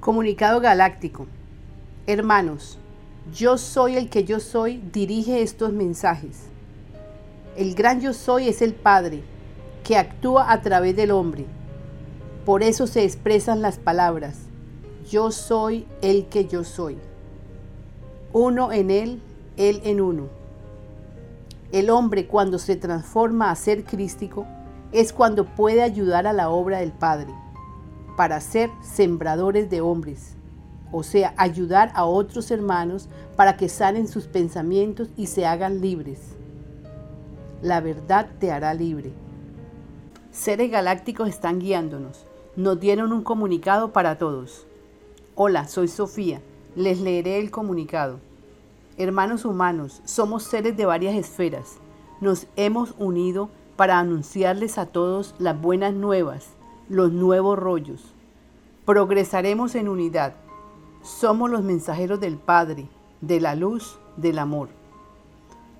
Comunicado Galáctico. Hermanos, yo soy el que yo soy, dirige estos mensajes. El gran yo soy es el Padre, que actúa a través del hombre. Por eso se expresan las palabras, yo soy el que yo soy. Uno en él, él en uno. El hombre cuando se transforma a ser crístico es cuando puede ayudar a la obra del Padre para ser sembradores de hombres, o sea, ayudar a otros hermanos para que sanen sus pensamientos y se hagan libres. La verdad te hará libre. Seres galácticos están guiándonos. Nos dieron un comunicado para todos. Hola, soy Sofía. Les leeré el comunicado. Hermanos humanos, somos seres de varias esferas. Nos hemos unido para anunciarles a todos las buenas nuevas los nuevos rollos. Progresaremos en unidad. Somos los mensajeros del Padre, de la luz, del amor.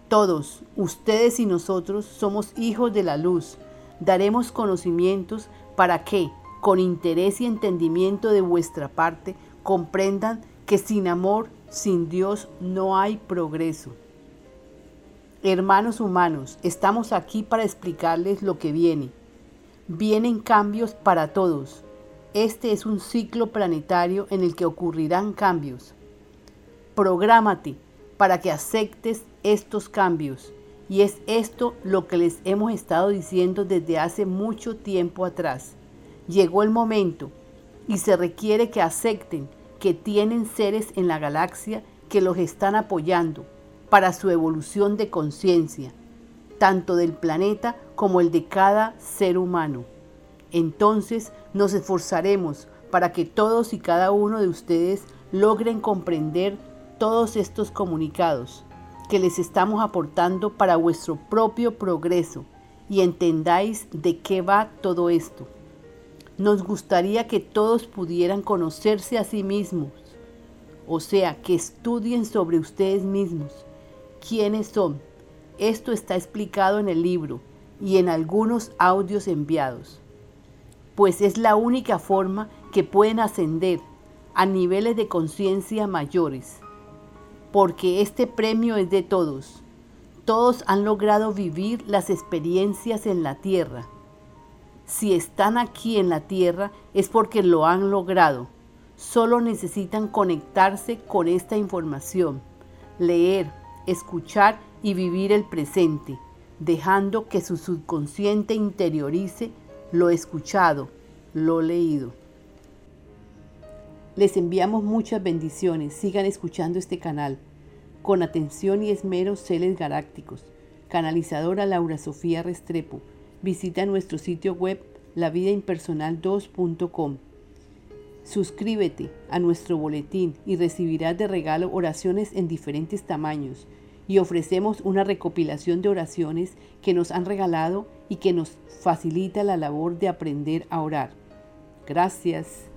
Todos, ustedes y nosotros, somos hijos de la luz. Daremos conocimientos para que, con interés y entendimiento de vuestra parte, comprendan que sin amor, sin Dios, no hay progreso. Hermanos humanos, estamos aquí para explicarles lo que viene Vienen cambios para todos. Este es un ciclo planetario en el que ocurrirán cambios. Prográmate para que aceptes estos cambios. Y es esto lo que les hemos estado diciendo desde hace mucho tiempo atrás. Llegó el momento y se requiere que acepten que tienen seres en la galaxia que los están apoyando para su evolución de conciencia, tanto del planeta como el de cada ser humano. Entonces nos esforzaremos para que todos y cada uno de ustedes logren comprender todos estos comunicados que les estamos aportando para vuestro propio progreso y entendáis de qué va todo esto. Nos gustaría que todos pudieran conocerse a sí mismos, o sea, que estudien sobre ustedes mismos, quiénes son, esto está explicado en el libro y en algunos audios enviados, pues es la única forma que pueden ascender a niveles de conciencia mayores, porque este premio es de todos. Todos han logrado vivir las experiencias en la tierra. Si están aquí en la tierra es porque lo han logrado. Solo necesitan conectarse con esta información, leer, escuchar y vivir el presente, dejando que su subconsciente interiorice lo escuchado, lo leído. Les enviamos muchas bendiciones. Sigan escuchando este canal. Con atención y esmero, Celes Galácticos. Canalizadora Laura Sofía Restrepo. Visita nuestro sitio web lavidaimpersonal2.com. Suscríbete a nuestro boletín y recibirás de regalo oraciones en diferentes tamaños y ofrecemos una recopilación de oraciones que nos han regalado y que nos facilita la labor de aprender a orar. Gracias.